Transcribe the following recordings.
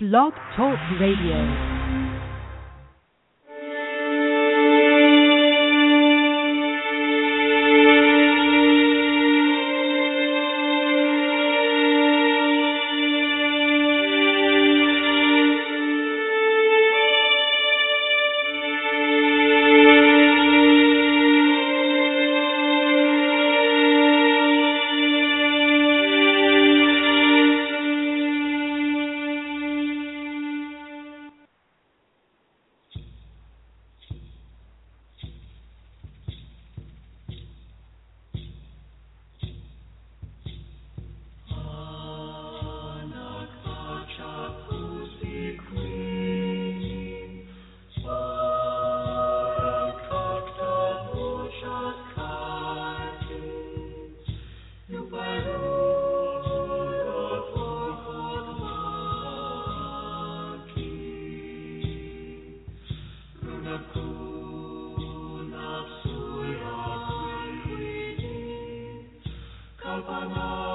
Blog Talk Radio. Satanas.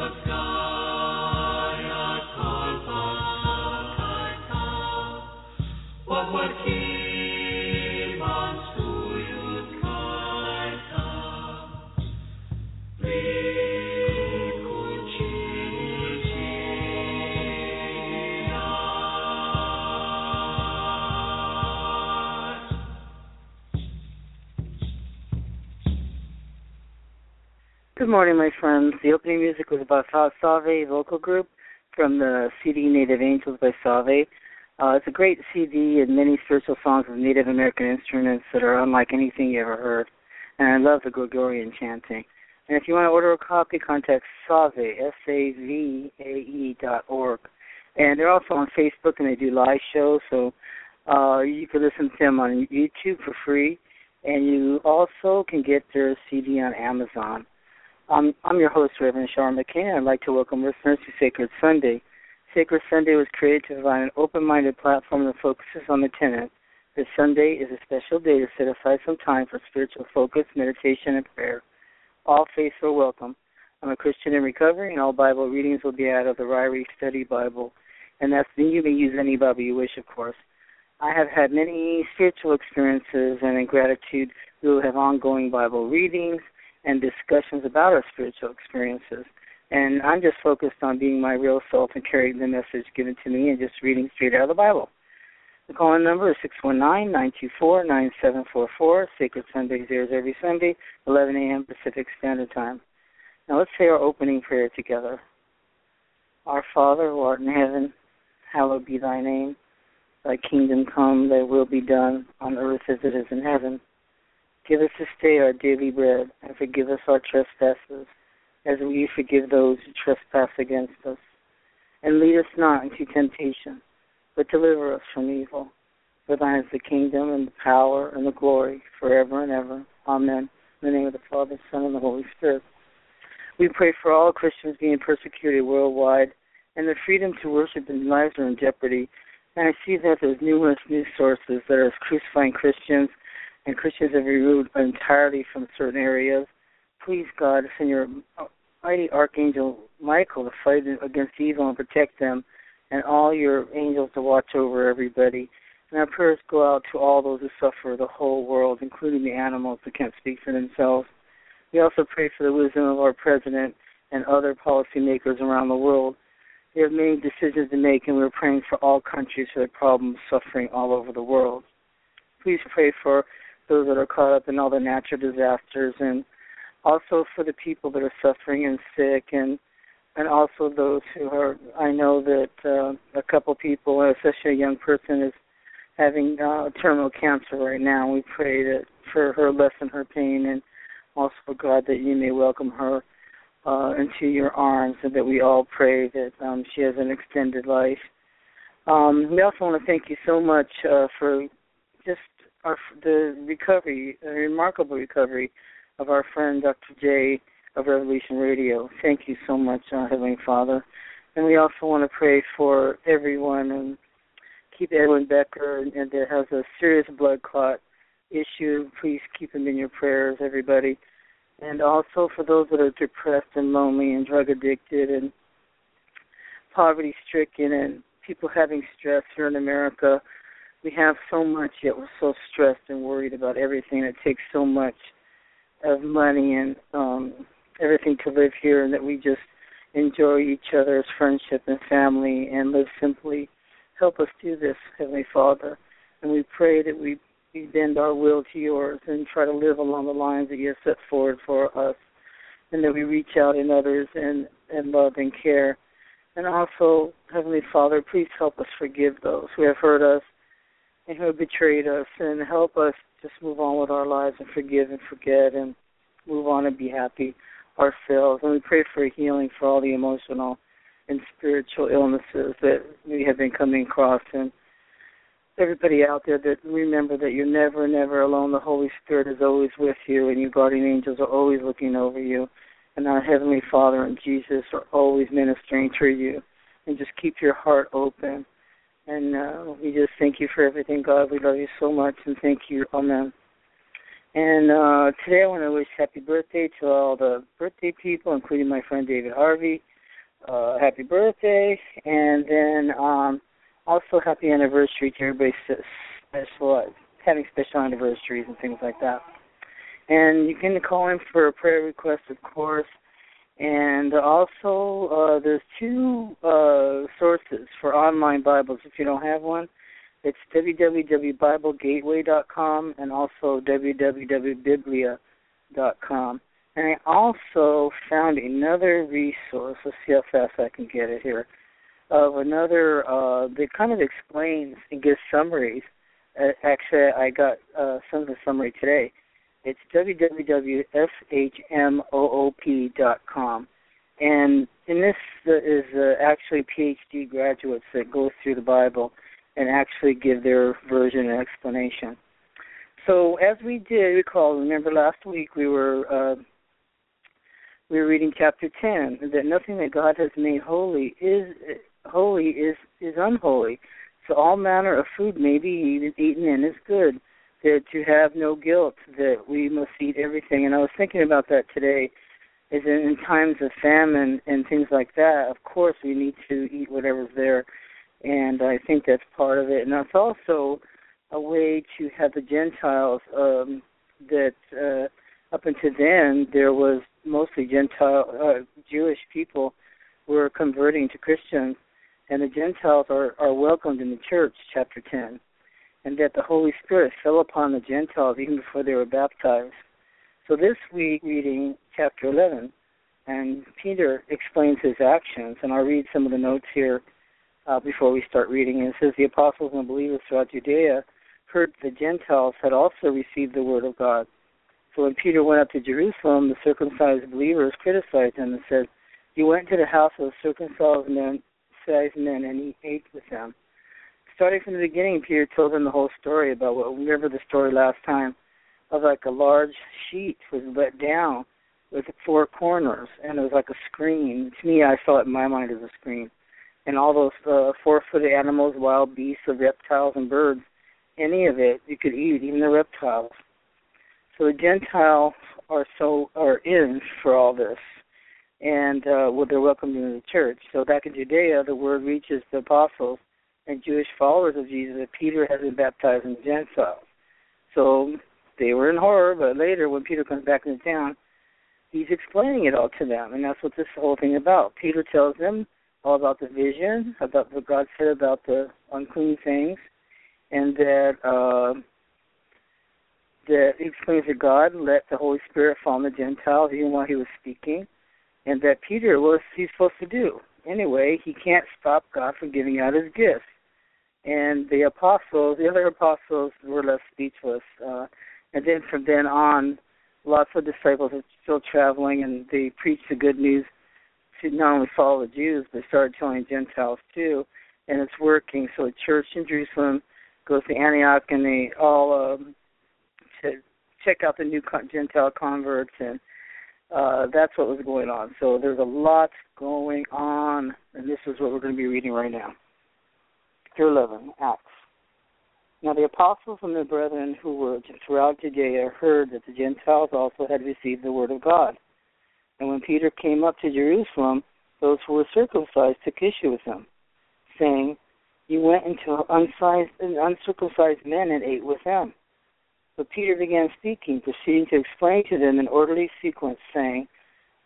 Good morning, my friends. The opening music was by Savae vocal group from the CD Native Angels by Savae. Uh, it's a great CD and many spiritual songs of Native American instruments that are unlike anything you ever heard. And I love the Gregorian chanting. And if you want to order a copy, contact Savae, S-A-V-A-E dot org. And they're also on Facebook and they do live shows, so uh, you can listen to them on YouTube for free. And you also can get their CD on Amazon. Um, I'm your host, Reverend Sharon McCain. I'd like to welcome listeners to Sacred Sunday. Sacred Sunday was created to provide an open-minded platform that focuses on the tenet that Sunday is a special day to set aside some time for spiritual focus, meditation, and prayer. All faiths are welcome. I'm a Christian in recovery, and all Bible readings will be out of the Ryrie Study Bible, and that's you may use any Bible you wish, of course. I have had many spiritual experiences, and in gratitude, we will have ongoing Bible readings and discussions about our spiritual experiences. And I'm just focused on being my real self and carrying the message given to me and just reading straight out of the Bible. The calling number is 619-924-9744. Sacred Sundays airs every Sunday, 11 a.m. Pacific Standard Time. Now let's say our opening prayer together. Our Father who art in heaven, hallowed be thy name. Thy kingdom come, thy will be done on earth as it is in heaven. Give us this day our daily bread, and forgive us our trespasses, as we forgive those who trespass against us. And lead us not into temptation, but deliver us from evil. For thine is the kingdom, and the power, and the glory, forever and ever. Amen. In the name of the Father, Son, and the Holy Spirit. We pray for all Christians being persecuted worldwide, and the freedom to worship and lives are in jeopardy. And I see that there's numerous news sources that are crucifying Christians and Christians have removed entirely from certain areas. Please, God, send your mighty archangel Michael to fight against evil and protect them, and all your angels to watch over everybody. And our prayers go out to all those who suffer, the whole world, including the animals that can't speak for themselves. We also pray for the wisdom of our president and other policymakers around the world. They have many decisions to make, and we're praying for all countries for their problems suffering all over the world. Please pray for those that are caught up in all the natural disasters and also for the people that are suffering and sick and and also those who are I know that uh, a couple people, especially a young person, is having uh, terminal cancer right now. We pray that for her lessen her pain and also for God that you may welcome her uh, into your arms and that we all pray that um, she has an extended life. Um, we also want to thank you so much uh, for just our, the recovery, a remarkable recovery of our friend Dr. J of Revolution Radio. Thank you so much, uh, Heavenly Father. And we also want to pray for everyone and keep Edwin Becker and, and that has a serious blood clot issue. Please keep him in your prayers, everybody. And also for those that are depressed and lonely and drug addicted and poverty stricken and people having stress here in America we have so much yet we're so stressed and worried about everything it takes so much of money and um everything to live here and that we just enjoy each other's friendship and family and live simply. Help us do this heavenly father. And we pray that we we bend our will to yours and try to live along the lines that you have set forward for us and that we reach out in others and and love and care. And also heavenly father please help us forgive those who have hurt us and who have betrayed us and help us just move on with our lives and forgive and forget and move on and be happy ourselves. And we pray for healing for all the emotional and spiritual illnesses that we have been coming across and everybody out there that remember that you're never, never alone. The Holy Spirit is always with you and your guardian angels are always looking over you. And our Heavenly Father and Jesus are always ministering through you. And just keep your heart open and uh, we just thank you for everything, God. We love you so much, and thank you. Amen. And uh, today I want to wish happy birthday to all the birthday people, including my friend David Harvey. Uh, happy birthday, and then um, also happy anniversary to everybody special, having special anniversaries and things like that. And you can call in for a prayer request, of course. And also, uh, there's two uh, sources for online Bibles. If you don't have one, it's www.biblegateway.com and also www.biblia.com. And I also found another resource. Let's see how fast I can get it here. Of another uh, that kind of explains and gives summaries. Uh, actually, I got uh, some of the summary today it's www.shmoop.com. And in this uh, is uh, actually PhD graduates that go through the Bible and actually give their version and explanation. So as we did recall, remember last week we were uh, we were reading chapter ten that nothing that God has made holy is holy is is unholy. So all manner of food may be eaten, eaten and is good that to have no guilt that we must eat everything. And I was thinking about that today. Is in, times of famine and things like that, of course we need to eat whatever's there, and I think that's part of it. And that's also a way to have the Gentiles um, that uh, up until then, there was mostly Gentile uh, Jewish people were converting to Christians, and the Gentiles are, are welcomed in the church, chapter 10, and that the Holy Spirit fell upon the Gentiles even before they were baptized. So this week, reading chapter 11, and Peter explains his actions, and I'll read some of the notes here uh, before we start reading. It says, The apostles and believers throughout Judea heard the Gentiles had also received the word of God. So when Peter went up to Jerusalem, the circumcised believers criticized him and said, You went to the house of circumcised men, circumcised men and he ate with them. Starting from the beginning, Peter told them the whole story about what remember the story last time of like a large sheet was let down with four corners and it was like a screen. To me I saw it in my mind as a screen. And all those uh, four footed animals, wild beasts, of reptiles and birds, any of it you could eat, even the reptiles. So the Gentiles are so are in for all this, and uh, well, they're welcomed into the church. So back in Judea, the word reaches the apostles and Jewish followers of Jesus that Peter has been baptizing Gentiles. So they were in horror, but later when Peter comes back into town, he's explaining it all to them, and that's what this whole thing about. Peter tells them all about the vision, about what God said about the unclean things, and that uh, that he explains that God let the Holy Spirit fall on the Gentiles even while he was speaking, and that Peter was he's supposed to do. Anyway, he can't stop God from giving out his gifts. And the apostles, the other apostles, were left speechless. Uh, and then from then on, lots of disciples are still traveling, and they preach the good news to not only follow the Jews, but started telling Gentiles too. And it's working. So the church in Jerusalem goes to Antioch, and they all um, to check out the new Gentile converts, and uh, that's what was going on. So there's a lot going on, and this is what we're going to be reading right now. Chapter 11, Acts. Now the apostles and the brethren who were throughout Judea heard that the Gentiles also had received the word of God. And when Peter came up to Jerusalem, those who were circumcised took issue with him, saying, You went into uncircumcised men and ate with them. But Peter began speaking, proceeding to explain to them in orderly sequence, saying,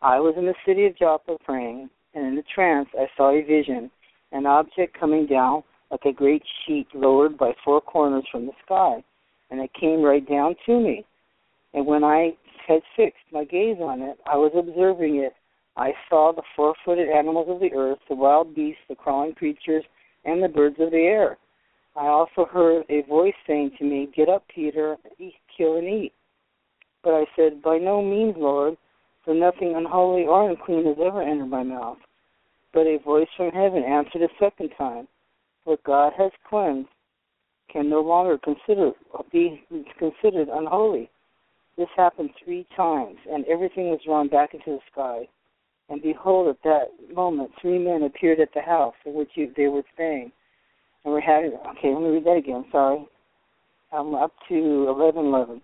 I was in the city of Joppa praying, and in a trance I saw a vision, an object coming down like a great sheet lowered by four corners from the sky, and it came right down to me. And when I had fixed my gaze on it, I was observing it. I saw the four footed animals of the earth, the wild beasts, the crawling creatures, and the birds of the air. I also heard a voice saying to me, Get up, Peter, eat, kill and eat. But I said, By no means, Lord, for nothing unholy or unclean has ever entered my mouth. But a voice from heaven answered a second time, What God has cleansed can no longer consider be considered unholy. This happened three times, and everything was drawn back into the sky. And behold, at that moment, three men appeared at the house in which they were staying and we're having okay, let me read that again, sorry. I'm up to eleven eleven.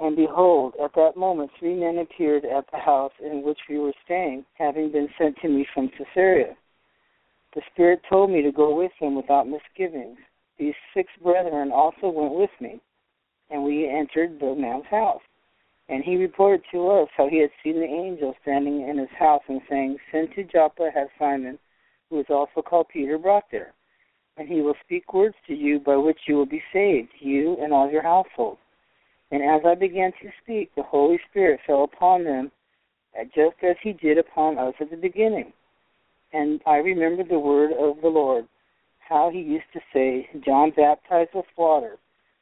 And behold, at that moment three men appeared at the house in which we were staying, having been sent to me from Caesarea. The Spirit told me to go with them without misgivings. These six brethren also went with me, and we entered the man's house. And he reported to us how he had seen the angel standing in his house and saying, Send to Joppa have Simon, who is also called Peter, brought there and he will speak words to you by which you will be saved, you and all your household. And as I began to speak, the Holy Spirit fell upon them, just as he did upon us at the beginning. And I remembered the word of the Lord, how he used to say, John baptized with water,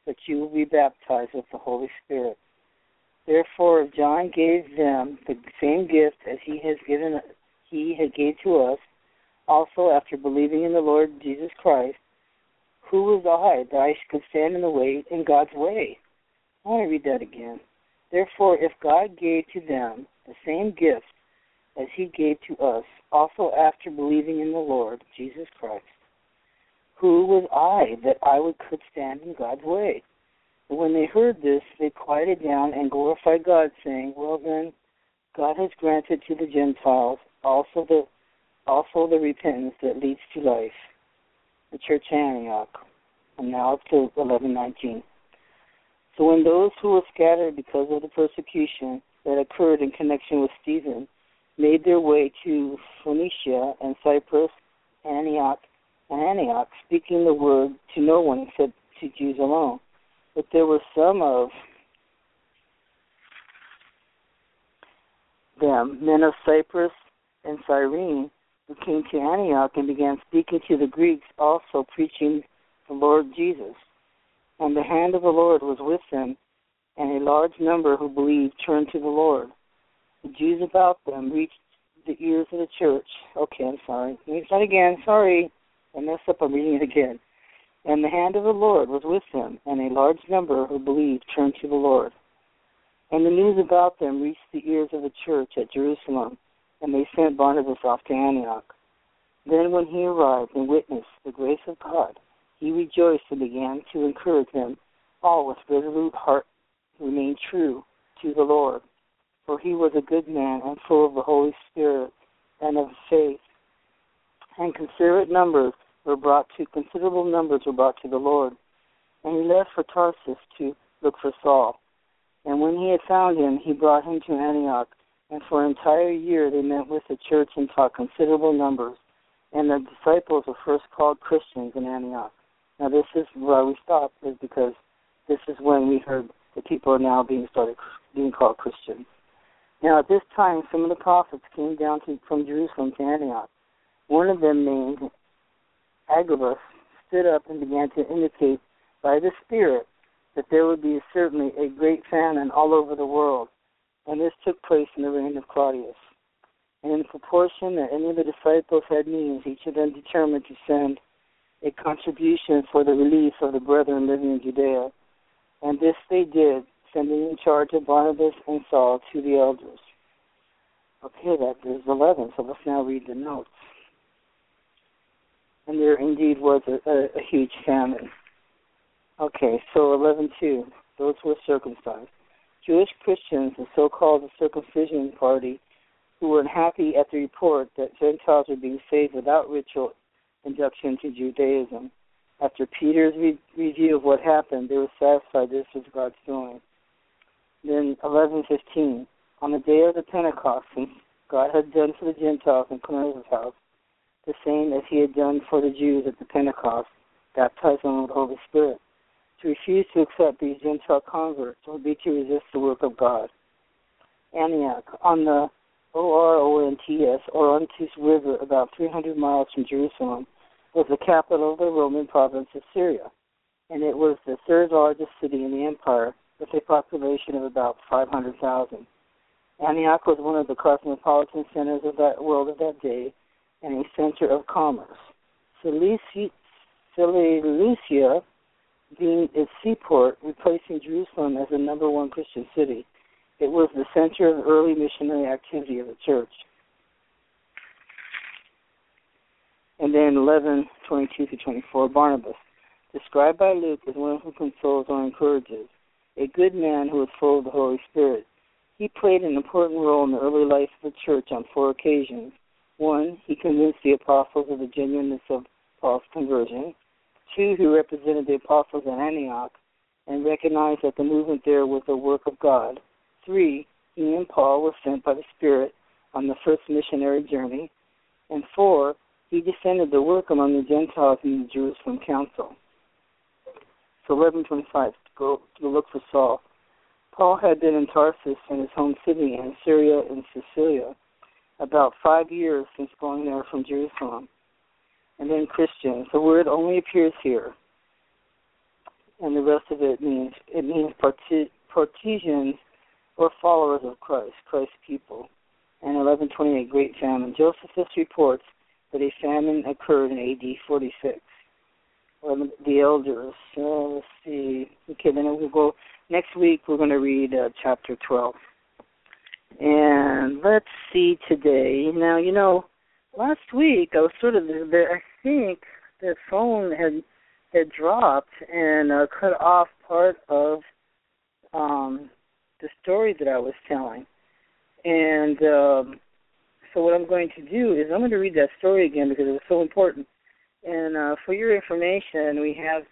but you will be baptized with the Holy Spirit. Therefore, John gave them the same gift as he has given, he had gave to us, also after believing in the Lord Jesus Christ, who was I that I could stand in the way in God's way? I want to read that again. Therefore, if God gave to them the same gift as he gave to us, also after believing in the Lord Jesus Christ, who was I that I would could stand in God's way? And when they heard this, they quieted down and glorified God, saying, Well then, God has granted to the Gentiles also the also the repentance that leads to life. The Church Antioch. And now up to 1119. So when those who were scattered because of the persecution that occurred in connection with Stephen made their way to Phoenicia and Cyprus, Antioch, and Antioch, speaking the word to no one except to Jews alone. But there were some of them, men of Cyprus and Cyrene, who came to Antioch and began speaking to the Greeks, also preaching the Lord Jesus. And the hand of the Lord was with them, and a large number who believed turned to the Lord. The Jews about them reached the ears of the church. Okay, I'm sorry. Let me start again. Sorry. I messed up. I'm reading it again. And the hand of the Lord was with them, and a large number who believed turned to the Lord. And the news about them reached the ears of the church at Jerusalem, and they sent Barnabas off to Antioch. Then, when he arrived and witnessed the grace of God, he rejoiced and began to encourage them all with resolute heart to remain true to the Lord. For he was a good man and full of the Holy Spirit and of faith. And considerate numbers were brought to considerable numbers were brought to the Lord. And he left for Tarsus to look for Saul. And when he had found him, he brought him to Antioch. And for an entire year they met with the church and taught considerable numbers. And the disciples were first called Christians in Antioch. Now this is why we stopped, is because this is when we heard that people are now being started being called Christians. Now at this time, some of the prophets came down to, from Jerusalem to Antioch. One of them, named Agabus, stood up and began to indicate by the Spirit that there would be certainly a great famine all over the world, and this took place in the reign of Claudius. And in proportion that any of the disciples had means, each of them determined to send a contribution for the relief of the brethren living in Judea. And this they did, sending in charge of Barnabas and Saul to the elders. Okay, that is 11, so let's now read the notes. And there indeed was a, a, a huge famine. Okay, so 11.2, those who were circumcised. Jewish Christians, the so-called circumcision party, who were unhappy at the report that Gentiles were being saved without ritual induction to Judaism. After Peter's re- review of what happened, they were satisfied this was God's doing. Then 11:15, on the day of the Pentecost, since God had done for the Gentiles in Cornelius' house the same as He had done for the Jews at the Pentecost, baptizing them with the Holy Spirit. To refuse to accept these Gentile converts would be to resist the work of God. Antioch, on the O-R-O-N-T-S, Orontes River, about 300 miles from Jerusalem, was the capital of the Roman province of Syria, and it was the third largest city in the empire with a population of about 500,000. Antioch was one of the cosmopolitan centers of that world of that day and a center of commerce. Seleucia, being its seaport, replacing Jerusalem as the number one Christian city. It was the center of early missionary activity of the church. And then 11, 22 to 24, Barnabas, described by Luke as one who consoles or encourages, a good man who was full of the Holy Spirit. He played an important role in the early life of the church on four occasions. One, he convinced the apostles of the genuineness of Paul's conversion. Two, he represented the apostles at Antioch and recognized that the movement there was a work of God. Three, he and Paul were sent by the Spirit on the first missionary journey. And four, he descended the work among the Gentiles in the Jerusalem council. So 1125, to go to look for Saul. Paul had been in Tarsus in his home city in Syria and Cilicia about five years since going there from Jerusalem. And then Christians. The word only appears here. And the rest of it means it means partisans or followers of Christ, Christ's people. And 1128, Great Famine. Josephus reports that a famine occurred in AD 46. The elders. So let's see. Okay, then we'll go. Next week we're going to read uh, chapter 12. And let's see today. Now, you know, last week I was sort of there. I think the phone had had dropped and uh, cut off part of um, the story that I was telling. And um, so what I'm going to do is I'm going to read that story again because it was so important. And uh, for your information, we have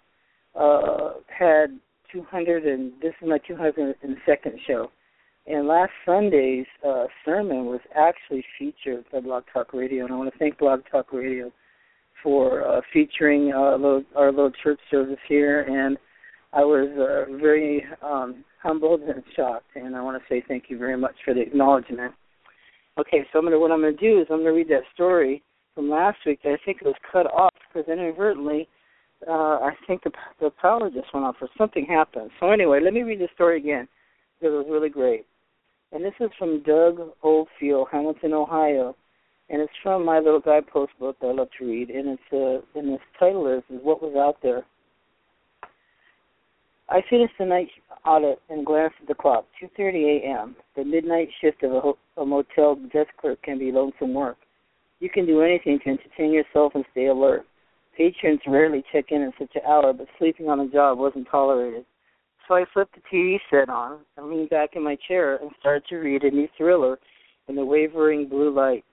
uh, had 200 and this is my 202nd show. And last Sunday's uh, sermon was actually featured by Blog Talk Radio, and I want to thank Blog Talk Radio for uh, featuring uh, little, our little church service here. And I was uh, very um, humbled and shocked, and I want to say thank you very much for the acknowledgement. Okay, so I'm gonna, what I'm going to do is I'm going to read that story from last week that I think it was cut off because inadvertently uh, I think the the power just went off or something happened. So anyway, let me read the story again because it was really great. And this is from Doug Oldfield, Hamilton, Ohio, and it's from my little guidepost book that I love to read. And it's uh, and the title is is what was out there. I finished the night audit and glanced at the clock. 2:30 a.m. The midnight shift of a, a motel desk clerk can be lonesome work. You can do anything to entertain yourself and stay alert. Patrons rarely check in at such an hour, but sleeping on the job wasn't tolerated. So I flipped the TV set on and leaned back in my chair and started to read a new thriller in the wavering blue light.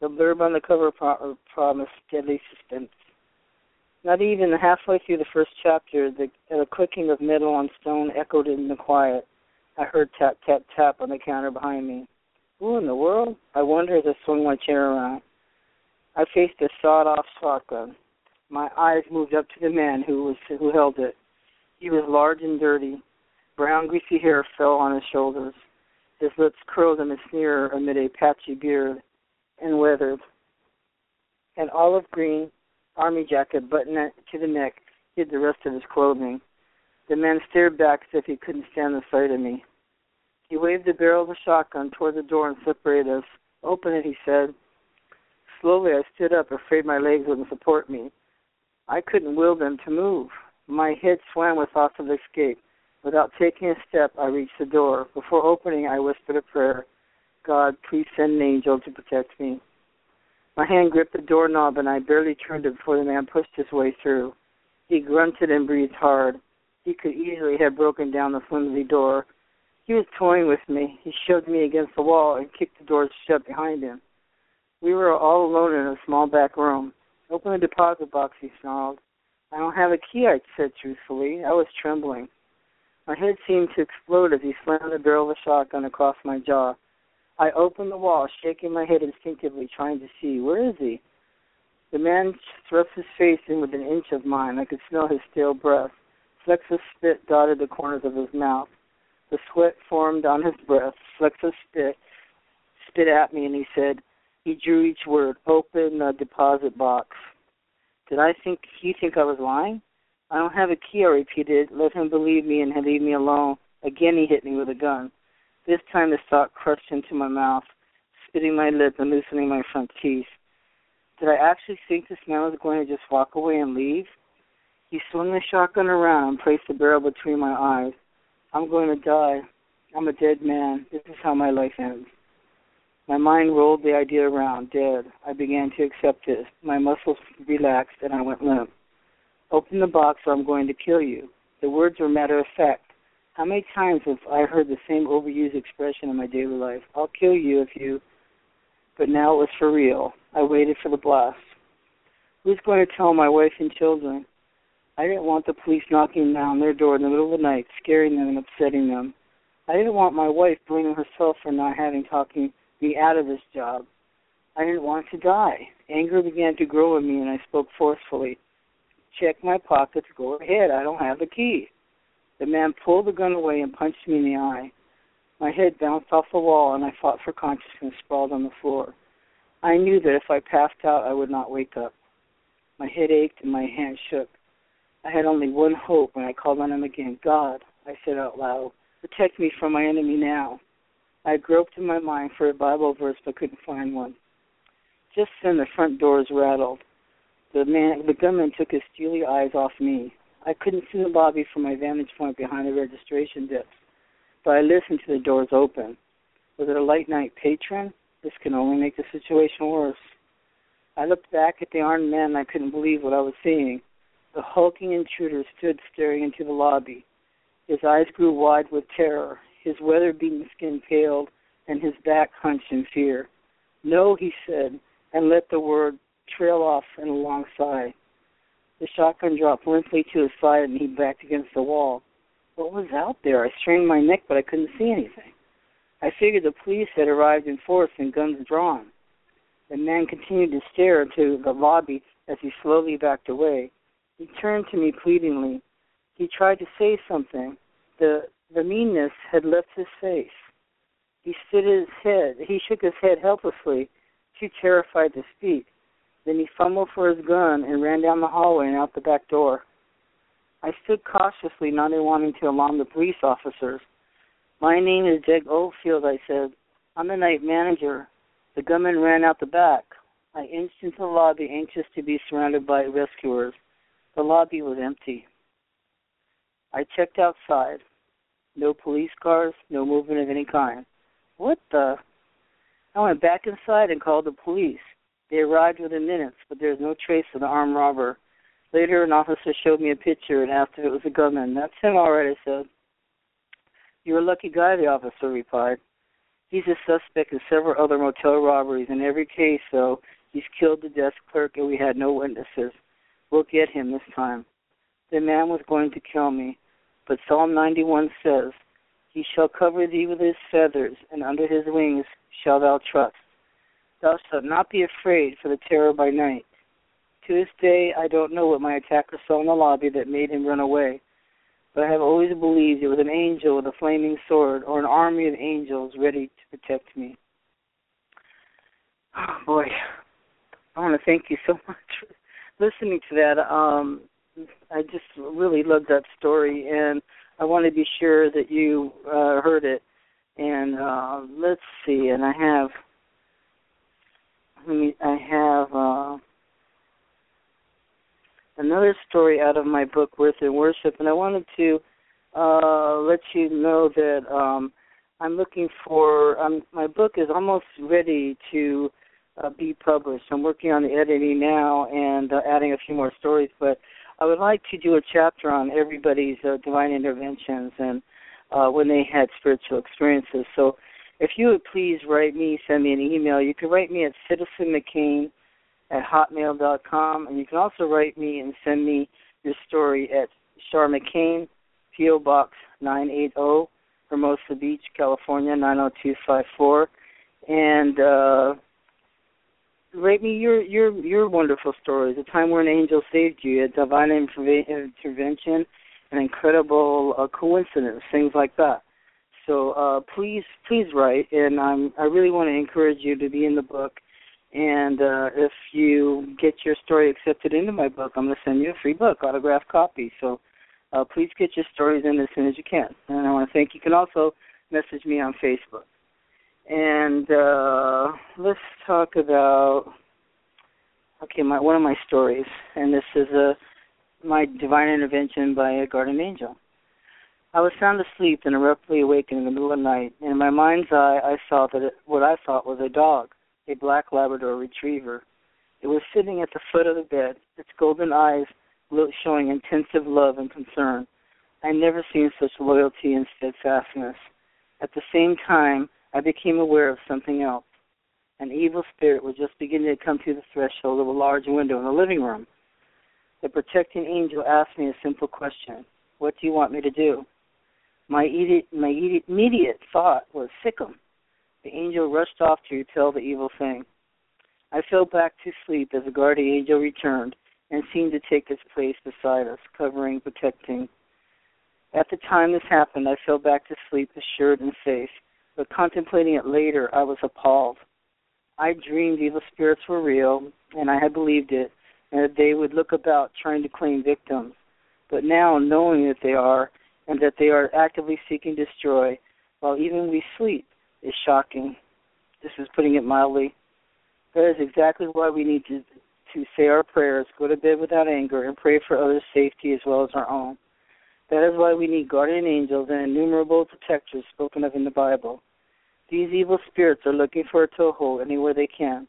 The blurb on the cover pro- er, promised deadly suspense. Not even halfway through the first chapter, the, the clicking of metal on stone echoed in the quiet. I heard tap, tap, tap on the counter behind me. Who in the world? I wondered as I swung my chair around. I faced a sawed-off shotgun. My eyes moved up to the man who was who held it. He was large and dirty. Brown, greasy hair fell on his shoulders. His lips curled in a sneer amid a patchy beard and weathered. An olive green army jacket buttoned to the neck hid the rest of his clothing. The man stared back as if he couldn't stand the sight of me. He waved the barrel of the shotgun toward the door and separated us. Open it, he said. Slowly I stood up, afraid my legs wouldn't support me. I couldn't will them to move. My head swam with thoughts of escape. Without taking a step, I reached the door. Before opening, I whispered a prayer. God, please send an angel to protect me. My hand gripped the doorknob, and I barely turned it before the man pushed his way through. He grunted and breathed hard. He could easily have broken down the flimsy door. He was toying with me. He shoved me against the wall and kicked the door shut behind him. We were all alone in a small back room. Open the deposit box, he snarled. I don't have a key, I said truthfully. I was trembling. My head seemed to explode as he slammed the barrel of the shotgun across my jaw. I opened the wall, shaking my head instinctively, trying to see. Where is he? The man thrust his face in within an inch of mine. I could smell his stale breath. Flecks of spit dotted the corners of his mouth. The sweat formed on his breath. Flecks of spit spit at me, and he said, he drew each word, open the deposit box. Did I think he think I was lying? I don't have a key, I repeated. Let him believe me and leave me alone. Again he hit me with a gun. This time the stock crushed into my mouth, spitting my lip and loosening my front teeth. Did I actually think this man was going to just walk away and leave? He swung the shotgun around and placed the barrel between my eyes. I'm going to die. I'm a dead man. This is how my life ends. My mind rolled the idea around, dead. I began to accept it. My muscles relaxed and I went limp. Open the box or I'm going to kill you. The words were matter of fact. How many times have I heard the same overused expression in my daily life? I'll kill you if you. But now it was for real. I waited for the blast. Who's going to tell my wife and children? I didn't want the police knocking down their door in the middle of the night, scaring them and upsetting them. I didn't want my wife blaming herself for not having talking me out of this job. I didn't want to die. Anger began to grow in me, and I spoke forcefully. Check my pockets. Go ahead. I don't have the key. The man pulled the gun away and punched me in the eye. My head bounced off the wall, and I fought for consciousness, sprawled on the floor. I knew that if I passed out, I would not wake up. My head ached and my hands shook. I had only one hope when I called on him again. God, I said out loud, protect me from my enemy now. I groped in my mind for a Bible verse but couldn't find one. Just then the front doors rattled. The man the gunman took his steely eyes off me. I couldn't see the lobby from my vantage point behind the registration desk, but I listened to the doors open. Was it a late night patron? This can only make the situation worse. I looked back at the armed man and I couldn't believe what I was seeing. The hulking intruder stood staring into the lobby. His eyes grew wide with terror. His weather beaten skin paled, and his back hunched in fear. No, he said, and let the word trail off in a long sigh. The shotgun dropped limply to his side, and he backed against the wall. What was out there? I strained my neck, but I couldn't see anything. I figured the police had arrived in force and guns drawn. The man continued to stare into the lobby as he slowly backed away. He turned to me pleadingly. He tried to say something. The the meanness had left his face. He stood his head. He shook his head helplessly, too terrified to speak. Then he fumbled for his gun and ran down the hallway and out the back door. I stood cautiously, not wanting to alarm the police officers. My name is Dick Oldfield, I said. I'm the night manager. The gunman ran out the back. I inched into the lobby, anxious to be surrounded by rescuers. The lobby was empty. I checked outside. No police cars, no movement of any kind. What the? I went back inside and called the police. They arrived within minutes, but there was no trace of the armed robber. Later, an officer showed me a picture and asked if it was a gunman. That's him, all right, I said. You're a lucky guy, the officer replied. He's a suspect in several other motel robberies. In every case, though, he's killed the desk clerk and we had no witnesses. We'll get him this time. The man was going to kill me, but Psalm 91 says, He shall cover thee with his feathers, and under his wings shalt thou trust. Thou shalt not be afraid for the terror by night. To this day, I don't know what my attacker saw in the lobby that made him run away, but I have always believed it was an angel with a flaming sword or an army of angels ready to protect me. Oh, boy, I want to thank you so much for listening to that. Um, I just really loved that story, and I want to be sure that you uh, heard it. And uh, let's see, and I have I have uh, another story out of my book, Worth in Worship, and I wanted to uh, let you know that um, I'm looking for. Um, my book is almost ready to uh, be published. I'm working on the editing now and uh, adding a few more stories, but I would like to do a chapter on everybody's uh, divine interventions and uh, when they had spiritual experiences. So if you would please write me, send me an email. You can write me at citizenmccain at hotmail.com, and you can also write me and send me your story at Char McCain, P.O. Box 980, Hermosa Beach, California 90254. And uh, write me your your your wonderful stories. A time where an angel saved you, a divine intervention, an incredible uh, coincidence, things like that. So uh, please, please write, and I'm I really want to encourage you to be in the book. And uh, if you get your story accepted into my book, I'm going to send you a free book, autographed copy. So uh, please get your stories in as soon as you can. And I want to thank. You can also message me on Facebook. And uh, let's talk about okay, my one of my stories, and this is a my divine intervention by a guardian angel. I was sound asleep and abruptly awakened in the middle of the night. And in my mind's eye, I saw that it, what I thought was a dog, a black Labrador retriever. It was sitting at the foot of the bed, its golden eyes showing intensive love and concern. I had never seen such loyalty and steadfastness. At the same time, I became aware of something else. An evil spirit was just beginning to come through the threshold of a large window in the living room. The protecting angel asked me a simple question What do you want me to do? My immediate, my immediate thought was Sick him. The angel rushed off to repel the evil thing. I fell back to sleep as the guardian angel returned and seemed to take its place beside us, covering, protecting. At the time this happened, I fell back to sleep assured and safe, but contemplating it later, I was appalled. I dreamed evil spirits were real, and I had believed it, and that they would look about trying to claim victims. But now, knowing that they are, and that they are actively seeking destroy while even we sleep is shocking. This is putting it mildly. That is exactly why we need to to say our prayers, go to bed without anger, and pray for others' safety as well as our own. That is why we need guardian angels and innumerable protectors spoken of in the Bible. These evil spirits are looking for a toehold anywhere they can.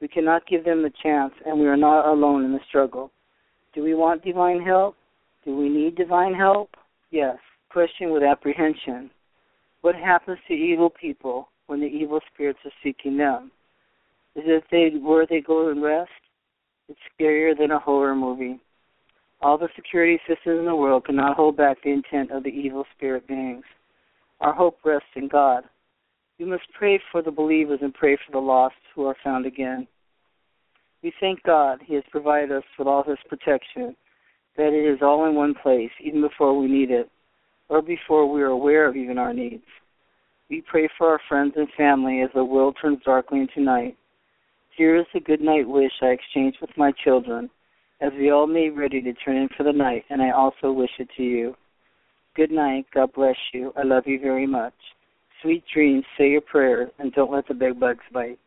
We cannot give them the chance, and we are not alone in the struggle. Do we want divine help? Do we need divine help? Yes. Question with apprehension. What happens to evil people when the evil spirits are seeking them? Is it they where they go and rest? It's scarier than a horror movie. All the security systems in the world cannot hold back the intent of the evil spirit beings. Our hope rests in God. We must pray for the believers and pray for the lost who are found again. We thank God He has provided us with all His protection, that it is all in one place, even before we need it, or before we are aware of even our needs. We pray for our friends and family as the world turns darkly into night. Here is a good night wish I exchange with my children as we all made ready to turn in for the night, and I also wish it to you. Good night. God bless you. I love you very much. Sweet dreams. Say your prayers, and don't let the big bugs bite.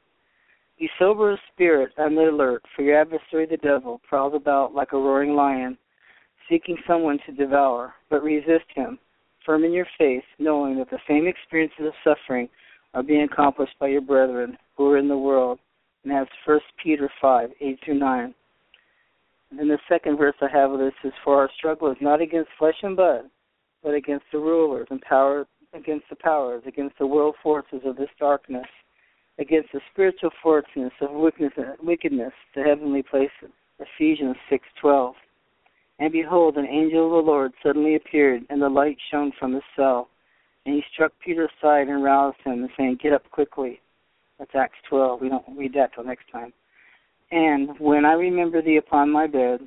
Be sober of spirit and alert, for your adversary the devil prowls about like a roaring lion, seeking someone to devour, but resist him, firm in your faith, knowing that the same experiences of suffering are being accomplished by your brethren who are in the world. And that's First Peter five, eight through nine. And the second verse I have of this is for our struggle is not against flesh and blood, but against the rulers and power against the powers, against the world forces of this darkness, against the spiritual forces of wickedness, the heavenly places. Ephesians six twelve. And behold, an angel of the Lord suddenly appeared, and the light shone from his cell. And he struck Peter aside and roused him, saying, Get up quickly. That's Acts 12. We don't read that till next time. And when I remember thee upon my bed,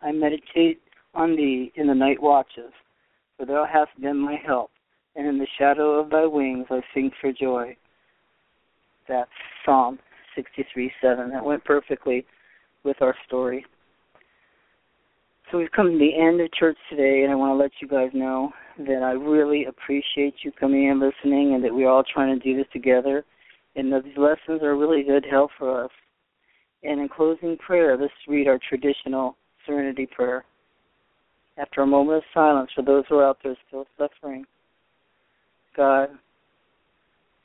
I meditate on thee in the night watches, for thou hast been my help, and in the shadow of thy wings I sing for joy. That's Psalm 63 7. That went perfectly with our story. So we've come to the end of church today, and I want to let you guys know that I really appreciate you coming and listening, and that we're all trying to do this together. And that these lessons are really good help for us. And in closing prayer, let's read our traditional serenity prayer. After a moment of silence for those who are out there still suffering, God,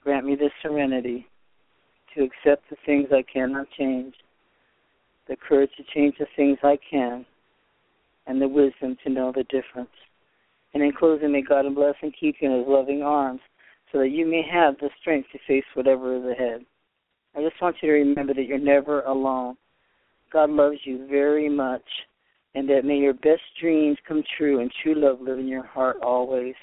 grant me the serenity to accept the things I cannot change, the courage to change the things I can, and the wisdom to know the difference. And in closing, may God bless and keep you in his loving arms so that you may have the strength to face whatever is ahead. I just want you to remember that you're never alone. God loves you very much, and that may your best dreams come true and true love live in your heart always.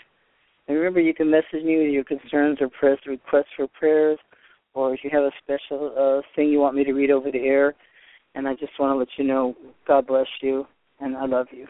And remember, you can message me with your concerns or press requests for prayers, or if you have a special uh, thing you want me to read over the air. And I just want to let you know, God bless you, and I love you.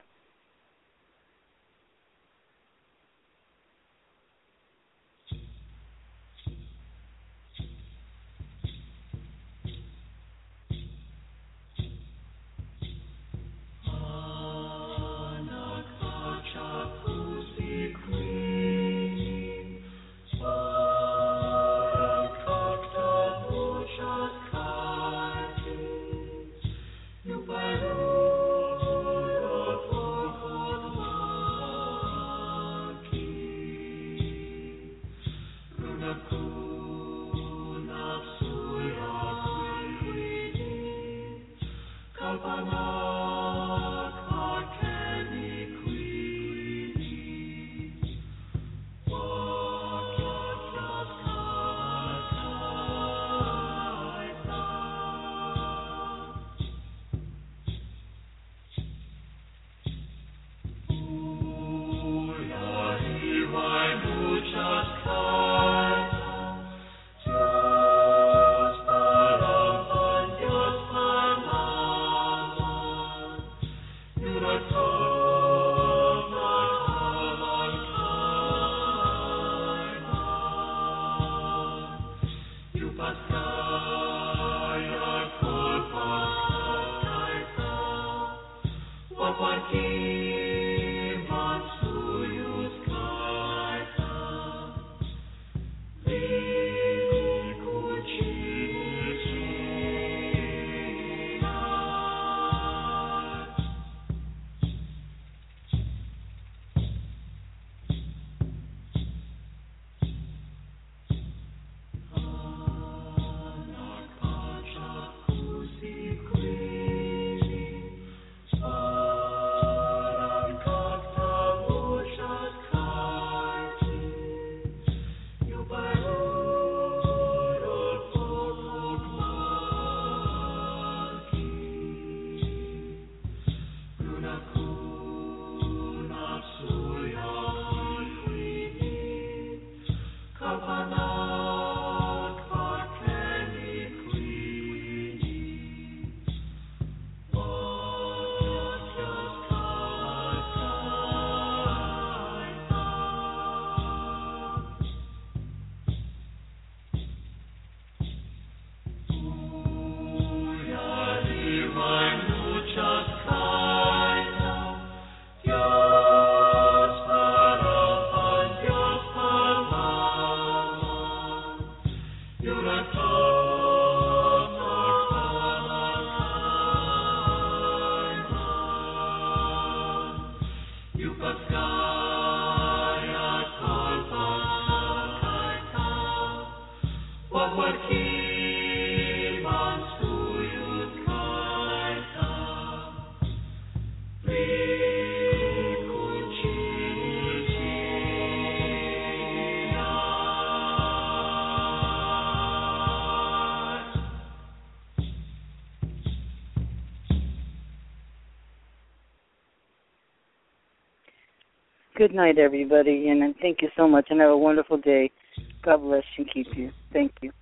Good night, everybody, and thank you so much, and have a wonderful day. God bless and keep you. Thank you.